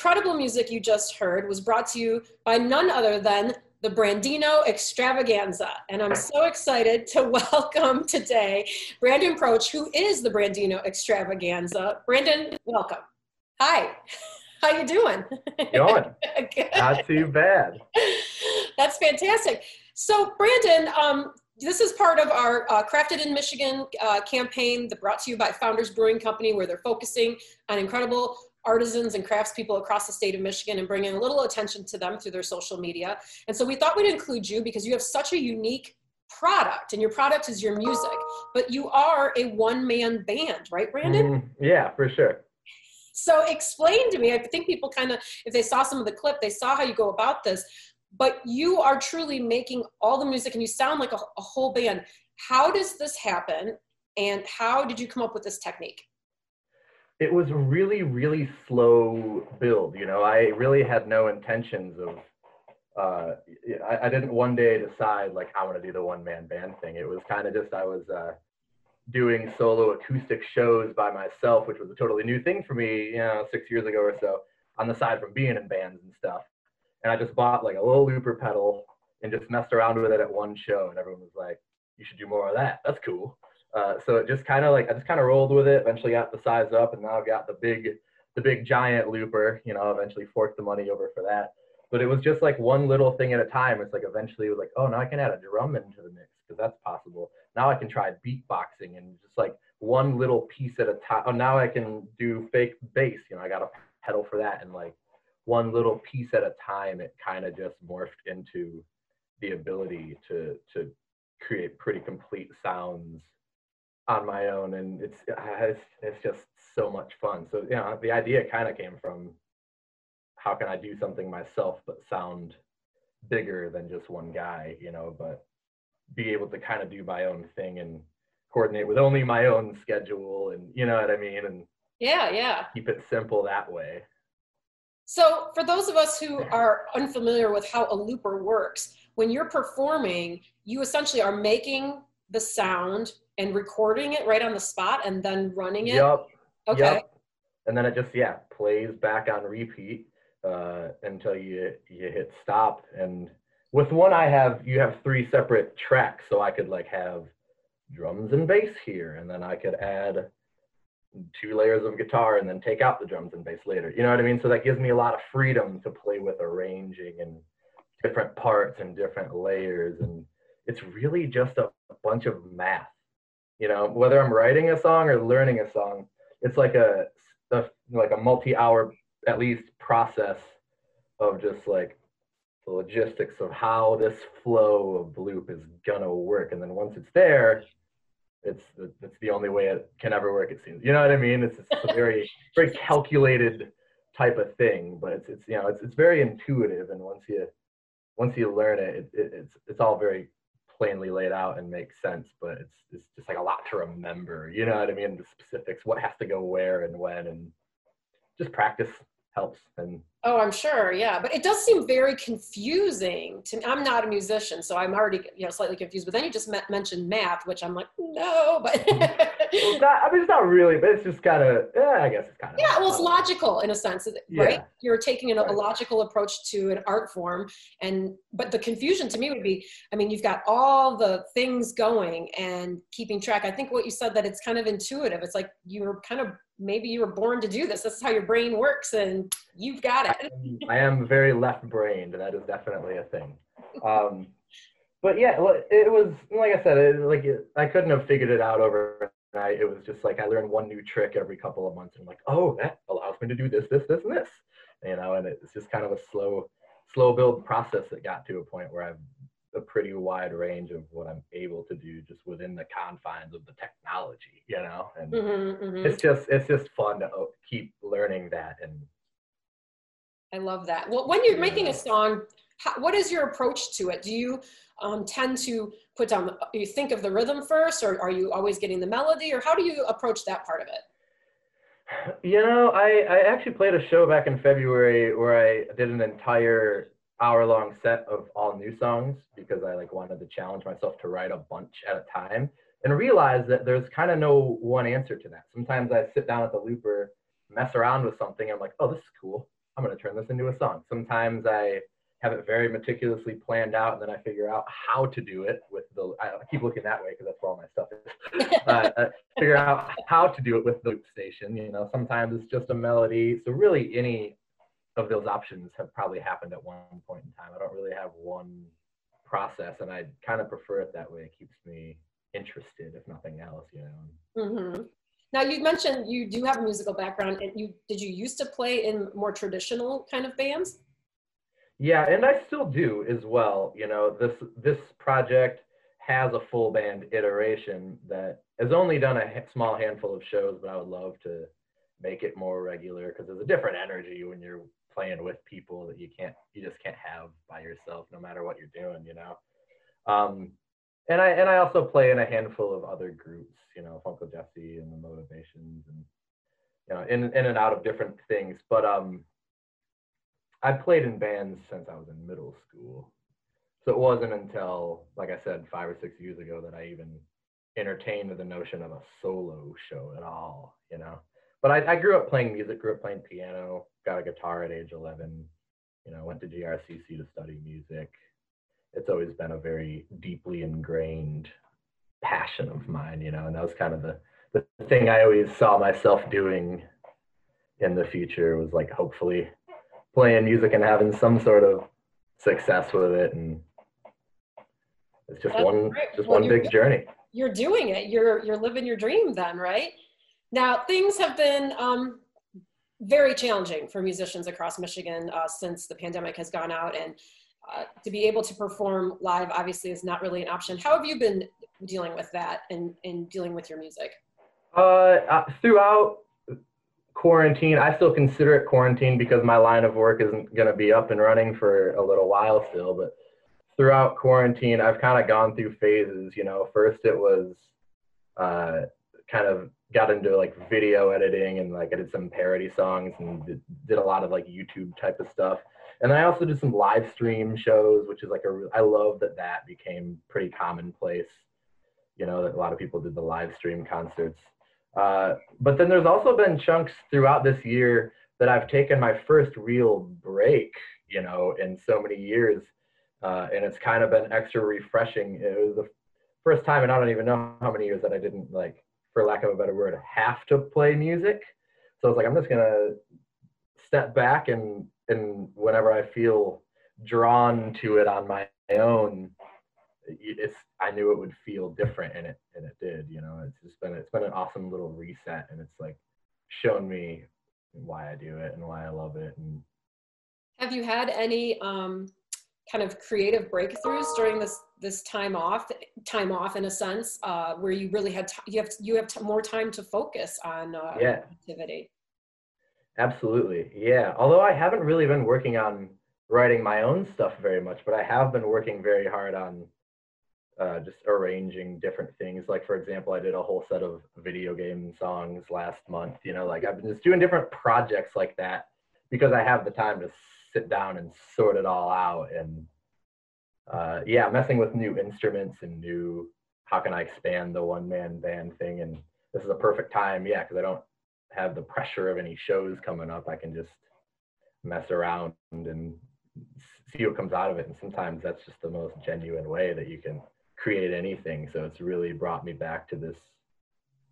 incredible music you just heard was brought to you by none other than the Brandino Extravaganza. And I'm so excited to welcome today Brandon Proch, who is the Brandino Extravaganza. Brandon, welcome. Hi. How you doing? Going. Not too bad. That's fantastic. So, Brandon, um, this is part of our uh, Crafted in Michigan uh, campaign that brought to you by Founders Brewing Company, where they're focusing on incredible artisans and craftspeople across the state of Michigan and bringing a little attention to them through their social media. And so we thought we'd include you because you have such a unique product and your product is your music, but you are a one man band, right, Brandon? Mm, yeah, for sure. So explain to me, I think people kind of, if they saw some of the clip, they saw how you go about this but you are truly making all the music and you sound like a, a whole band. How does this happen? And how did you come up with this technique? It was really, really slow build. You know, I really had no intentions of uh, I, I, didn't one day decide like I want to do the one man band thing. It was kind of just I was uh, doing solo acoustic shows by myself, which was a totally new thing for me, you know, six years ago or so, on the side from being in bands and stuff and I just bought like a little looper pedal and just messed around with it at one show, and everyone was like, "You should do more of that. That's cool." Uh, so it just kind of like I just kind of rolled with it. Eventually got the size up, and now I've got the big, the big giant looper. You know, eventually forked the money over for that. But it was just like one little thing at a time. It's like eventually it was like, oh, now I can add a drum into the mix because that's possible. Now I can try beatboxing and just like one little piece at a time. Oh, now I can do fake bass. You know, I got a pedal for that, and like one little piece at a time, it kind of just morphed into the ability to to create pretty complete sounds on my own, and it's uh, it's, it's just so much fun. So you know, the idea kind of came from how can I do something myself but sound bigger than just one guy, you know, but be able to kind of do my own thing and coordinate with only my own schedule and you know what I mean and yeah, yeah. Keep it simple that way. So, for those of us who are unfamiliar with how a looper works, when you're performing, you essentially are making the sound and recording it right on the spot and then running it. Yep. Okay. Yep. And then it just yeah plays back on repeat uh, until you you hit stop. And with one I have you have three separate tracks, so I could like have drums and bass here, and then I could add two layers of guitar and then take out the drums and bass later. You know what I mean? So that gives me a lot of freedom to play with arranging and different parts and different layers. And it's really just a, a bunch of math. You know, whether I'm writing a song or learning a song, it's like a, a like a multi-hour at least process of just like the logistics of how this flow of loop is gonna work. And then once it's there, it's it's the only way it can ever work. It seems. You know what I mean? It's, it's a very very calculated type of thing, but it's it's you know it's it's very intuitive, and once you once you learn it, it, it it's it's all very plainly laid out and makes sense. But it's it's just like a lot to remember. You know what I mean? The specifics, what has to go where and when, and just practice helps and oh i'm sure yeah but it does seem very confusing to me. I'm not a musician so i'm already you know slightly confused but then you just mentioned math which i'm like no but well, not, i mean it's not really but it's just kind of yeah i guess it's kind of yeah well it's logical in a sense right yeah. you're taking an, right. a logical approach to an art form and but the confusion to me would be i mean you've got all the things going and keeping track. I think what you said that it's kind of intuitive. It's like you're kind of maybe you were born to do this. This is how your brain works, and you've got it. I am very left-brained. That is definitely a thing. Um, but yeah, it was like I said. It, like it, I couldn't have figured it out overnight. It was just like I learned one new trick every couple of months, and I'm like, oh, that allows me to do this, this, this, and this. You know, and it's just kind of a slow, slow build process that got to a point where I've a pretty wide range of what I'm able to do just within the confines of the technology. And mm-hmm, mm-hmm. it's just it's just fun to keep learning that. And I love that. Well, when you're making a song, how, what is your approach to it? Do you um, tend to put down, you think of the rhythm first, or are you always getting the melody, or how do you approach that part of it? You know, I, I actually played a show back in February where I did an entire hour long set of all new songs because I like wanted to challenge myself to write a bunch at a time and realize that there's kind of no one answer to that. Sometimes I sit down at the looper, mess around with something, and I'm like, oh, this is cool. I'm going to turn this into a song. Sometimes I have it very meticulously planned out, and then I figure out how to do it with the. I keep looking that way because that's where all my stuff is. uh, figure out how to do it with the loop station. You know, sometimes it's just a melody. So really, any of those options have probably happened at one point in time. I don't really have one process, and I kind of prefer it that way. It keeps me interested, if nothing else. You know. Mm-hmm. Now you mentioned you do have a musical background, and you did you used to play in more traditional kind of bands? Yeah, and I still do as well. You know, this this project has a full band iteration that has only done a small handful of shows, but I would love to make it more regular because there's a different energy when you're playing with people that you can't you just can't have by yourself no matter what you're doing you know um and i and i also play in a handful of other groups you know funko jesse and the motivations and you know in in and out of different things but um I played in bands since I was in middle school. So it wasn't until, like I said, five or six years ago that I even entertained the notion of a solo show at all, you know. But I, I grew up playing music, grew up playing piano, got a guitar at age 11, you know, went to GRCC to study music. It's always been a very deeply ingrained passion of mine, you know, and that was kind of the, the thing I always saw myself doing in the future was like hopefully playing music and having some sort of success with it and it's just That's one great. just well, one big journey. you're doing it. You're you're living your dream then right? Now things have been um, very challenging for musicians across michigan uh, since the pandemic has gone out and uh, to be able to perform live obviously is not really an option how have you been dealing with that and, and dealing with your music uh, uh throughout quarantine. I still consider it quarantine because my line of work isn't going to be up and running for a little while still. But throughout quarantine, I've kind of gone through phases. You know, first it was uh, kind of got into like video editing and like I did some parody songs and did, did a lot of like YouTube type of stuff. And I also did some live stream shows, which is like a I love that that became pretty commonplace. You know, that a lot of people did the live stream concerts. Uh, but then there's also been chunks throughout this year that I've taken my first real break, you know, in so many years. Uh, and it's kind of been extra refreshing. It was the first time, and I don't even know how many years that I didn't like, for lack of a better word, have to play music. So I was like, I'm just gonna step back and and whenever I feel drawn to it on my own, it's I knew it would feel different and it and it did, you know. It's just been it's been an awesome little reset and it's like shown me why I do it and why I love it and have you had any um kind of creative breakthroughs during this this time off time off in a sense uh, where you really had t- you have you have t- more time to focus on uh, yeah. activity absolutely yeah although i haven't really been working on writing my own stuff very much but i have been working very hard on uh, just arranging different things. Like for example, I did a whole set of video game songs last month. You know, like I've been just doing different projects like that because I have the time to sit down and sort it all out. And uh, yeah, messing with new instruments and new how can I expand the one man band thing. And this is a perfect time, yeah, because I don't have the pressure of any shows coming up. I can just mess around and see what comes out of it. And sometimes that's just the most genuine way that you can create anything. So it's really brought me back to this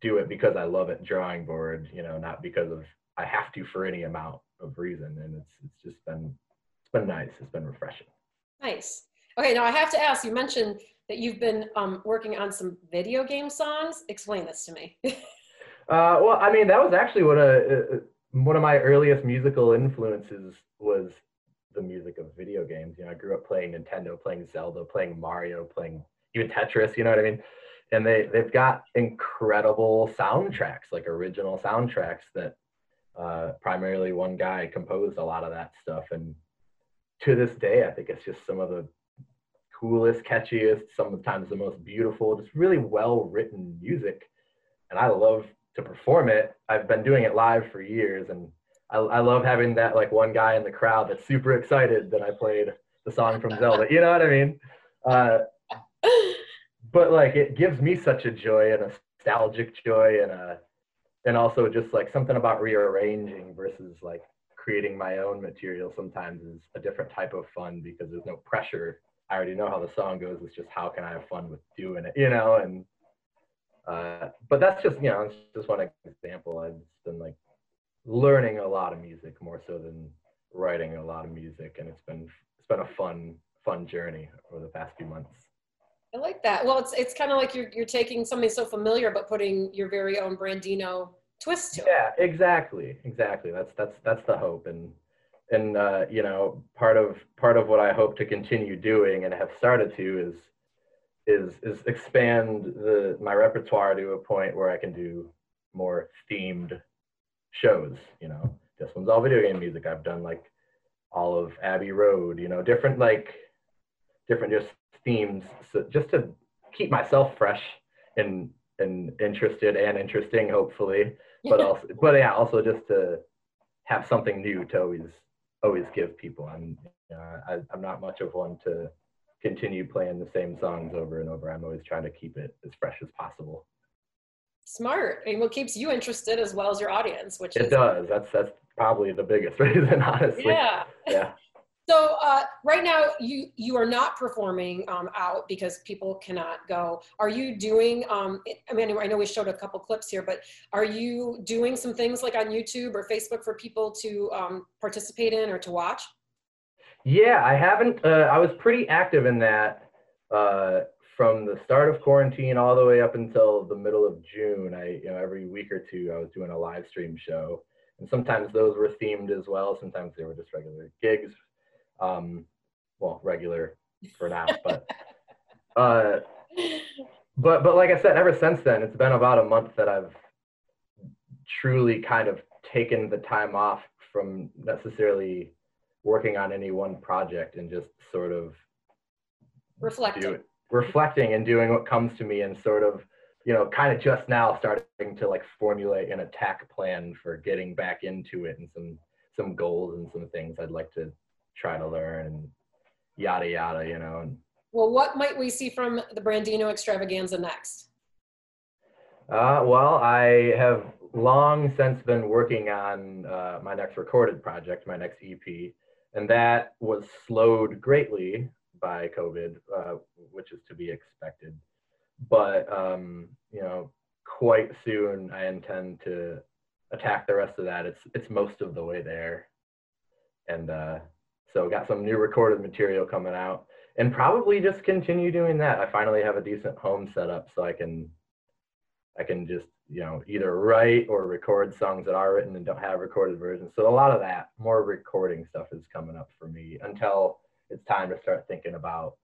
do it because I love it drawing board, you know, not because of I have to for any amount of reason. And it's it's just been it's been nice. It's been refreshing. Nice. Okay, now I have to ask, you mentioned that you've been um, working on some video game songs. Explain this to me. uh, well, I mean, that was actually what a, a, one of my earliest musical influences was the music of video games. You know, I grew up playing Nintendo, playing Zelda, playing Mario, playing even Tetris, you know what I mean? And they they've got incredible soundtracks, like original soundtracks that uh, primarily one guy composed a lot of that stuff. And to this day, I think it's just some of the coolest, catchiest, sometimes the most beautiful, just really well written music. And I love to perform it. I've been doing it live for years and I, I love having that like one guy in the crowd that's super excited that I played the song from Zelda. You know what I mean? Uh, but like it gives me such a joy and a nostalgic joy and a and also just like something about rearranging versus like creating my own material sometimes is a different type of fun because there's no pressure. I already know how the song goes. It's just how can I have fun with doing it, you know? And uh, but that's just you know it's just one example. I've been like learning a lot of music more so than writing a lot of music, and it's been it's been a fun fun journey over the past few months. I like that. Well, it's it's kind of like you're you're taking something so familiar, but putting your very own Brandino twist to yeah, it. Yeah, exactly, exactly. That's that's that's the hope, and and uh, you know, part of part of what I hope to continue doing and have started to is is is expand the my repertoire to a point where I can do more themed shows. You know, this one's all video game music. I've done like all of Abbey Road. You know, different like different just themes so just to keep myself fresh and and interested and interesting hopefully but also but yeah also just to have something new to always always give people i'm uh, I, i'm not much of one to continue playing the same songs over and over i'm always trying to keep it as fresh as possible smart and what keeps you interested as well as your audience which it is does that's that's probably the biggest reason honestly yeah yeah so uh, right now you you are not performing um, out because people cannot go. Are you doing? Um, I mean, I know we showed a couple clips here, but are you doing some things like on YouTube or Facebook for people to um, participate in or to watch? Yeah, I haven't. Uh, I was pretty active in that uh, from the start of quarantine all the way up until the middle of June. I, you know, every week or two, I was doing a live stream show, and sometimes those were themed as well. Sometimes they were just regular gigs um, well, regular for now, but uh, but but like I said, ever since then, it's been about a month that I've truly kind of taken the time off from necessarily working on any one project and just sort of reflecting, do, reflecting and doing what comes to me and sort of you know kind of just now starting to like formulate an attack plan for getting back into it and some some goals and some things I'd like to try to learn and yada yada, you know. And, well, what might we see from the Brandino extravaganza next? Uh, well, I have long since been working on uh, my next recorded project, my next EP, and that was slowed greatly by COVID, uh, which is to be expected. But um, you know, quite soon I intend to attack the rest of that. It's it's most of the way there, and uh, so got some new recorded material coming out and probably just continue doing that. I finally have a decent home set up so I can I can just, you know, either write or record songs that are written and don't have recorded versions. So a lot of that, more recording stuff is coming up for me until it's time to start thinking about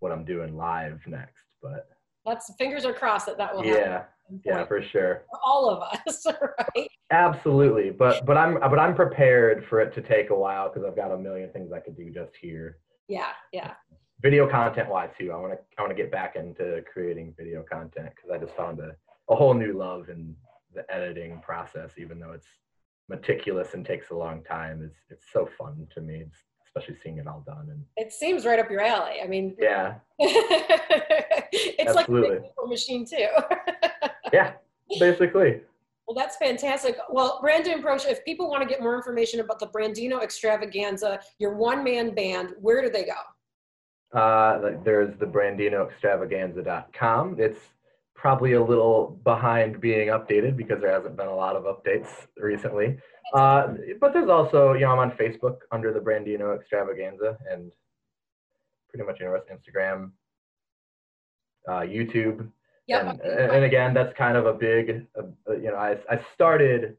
what I'm doing live next. But let's fingers are crossed that that will yeah, happen yeah for sure. For all of us right? Absolutely but but i'm but i'm prepared for it to take a while because i've got a million things i could do just here. Yeah yeah. Video content wise too i want to i want to get back into creating video content because i just found a, a whole new love in the editing process even though it's meticulous and takes a long time it's it's so fun to me it's, especially seeing it all done and it seems right up your alley i mean yeah it's Absolutely. like a machine too yeah, basically. Well, that's fantastic. Well, Brandon Proch, if people want to get more information about the Brandino Extravaganza, your one-man band, where do they go? Uh, there's the BrandinoExtravaganza.com. It's probably a little behind being updated because there hasn't been a lot of updates recently. Uh, but there's also, you know, I'm on Facebook under the Brandino Extravaganza and pretty much you know, Instagram, uh, YouTube. Yep. And, and again, that's kind of a big, uh, you know, I, I started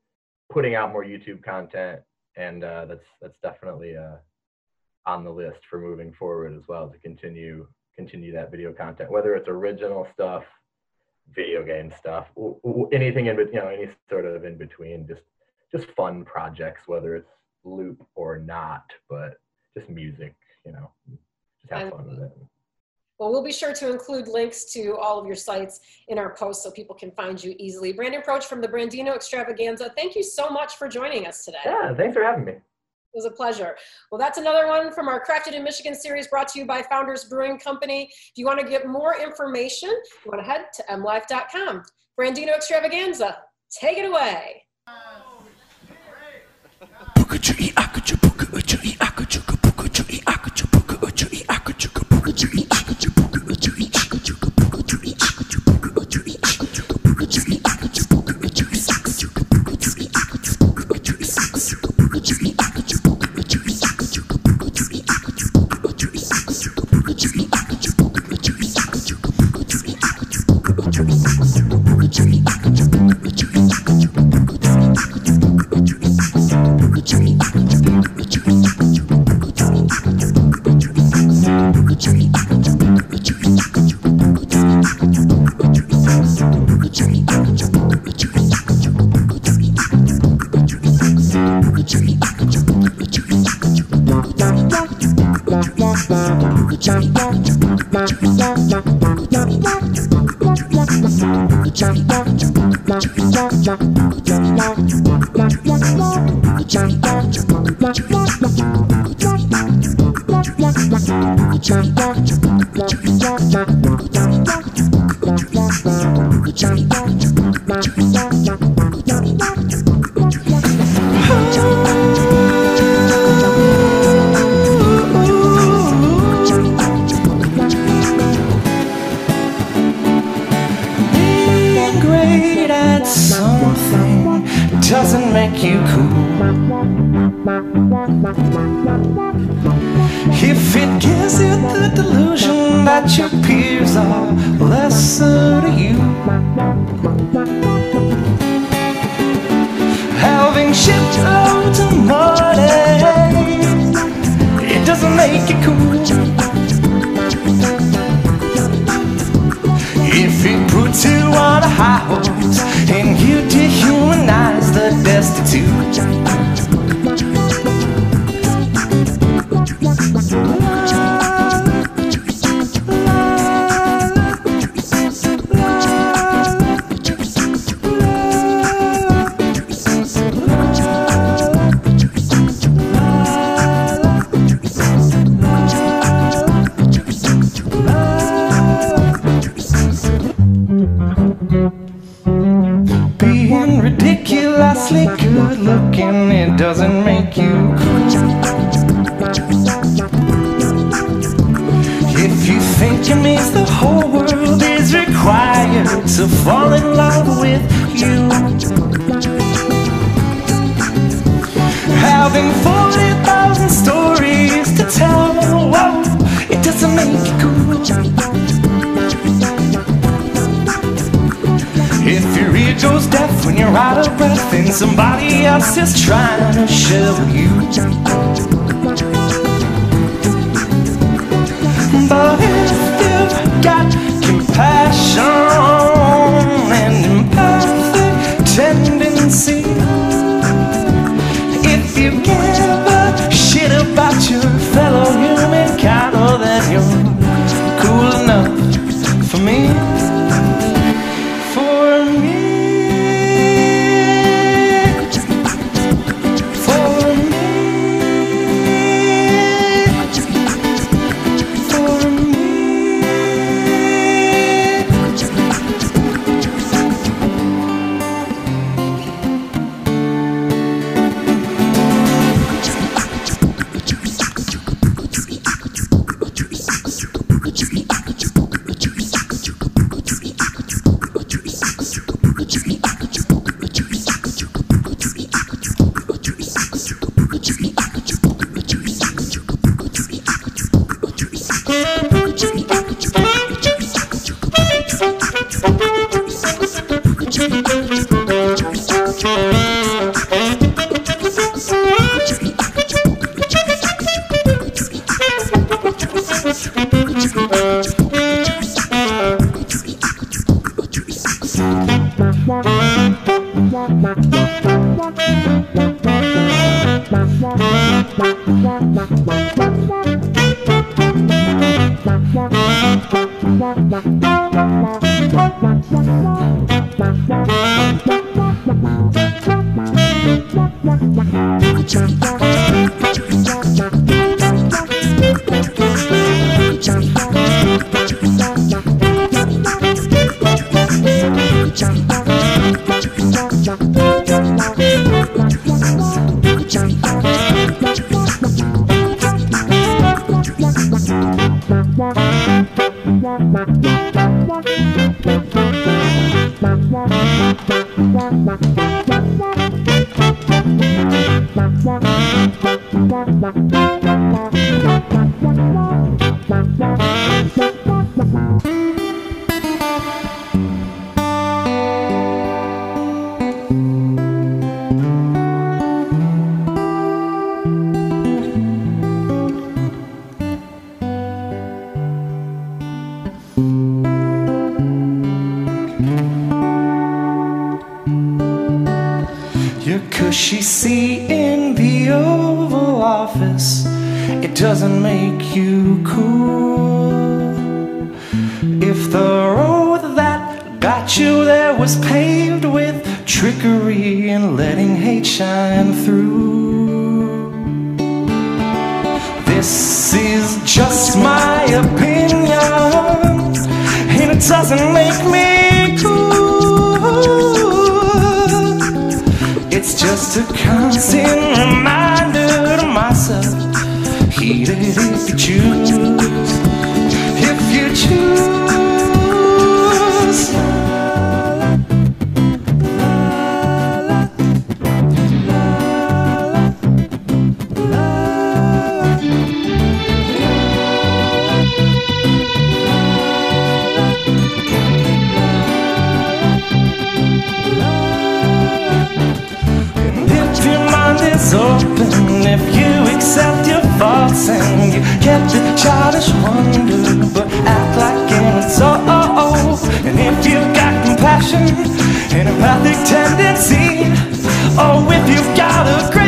putting out more YouTube content, and uh, that's that's definitely uh, on the list for moving forward as well to continue continue that video content, whether it's original stuff, video game stuff, anything in you know any sort of in between, just just fun projects, whether it's loop or not. But just music, you know, just have fun with it. Well, we'll be sure to include links to all of your sites in our post so people can find you easily. Brandon Proch from the Brandino Extravaganza, thank you so much for joining us today. Yeah, thanks for having me. It was a pleasure. Well, that's another one from our Crafted in Michigan series brought to you by Founders Brewing Company. If you want to get more information, you want to head to mlive.com. Brandino Extravaganza, take it away. Being Having shipped of money, it doesn't make you cool. If it puts you on a high horse and you dehumanize the destitute. Being ridiculously good looking, it doesn't make you cool. If you think it means the whole world is required to fall in love with you, having 40,000 stories to tell, whoa, it doesn't make you cool. If your ear goes deaf when you're out of breath and somebody else is trying to with you. But if you've got Your This is just my opinion, and it doesn't make me cool. It's just a constant reminder to myself. Heed it if you is open, if you accept your faults and you get the childish wonder, but act like it's so. And if you've got compassion and empathic tendency, oh, if you've got a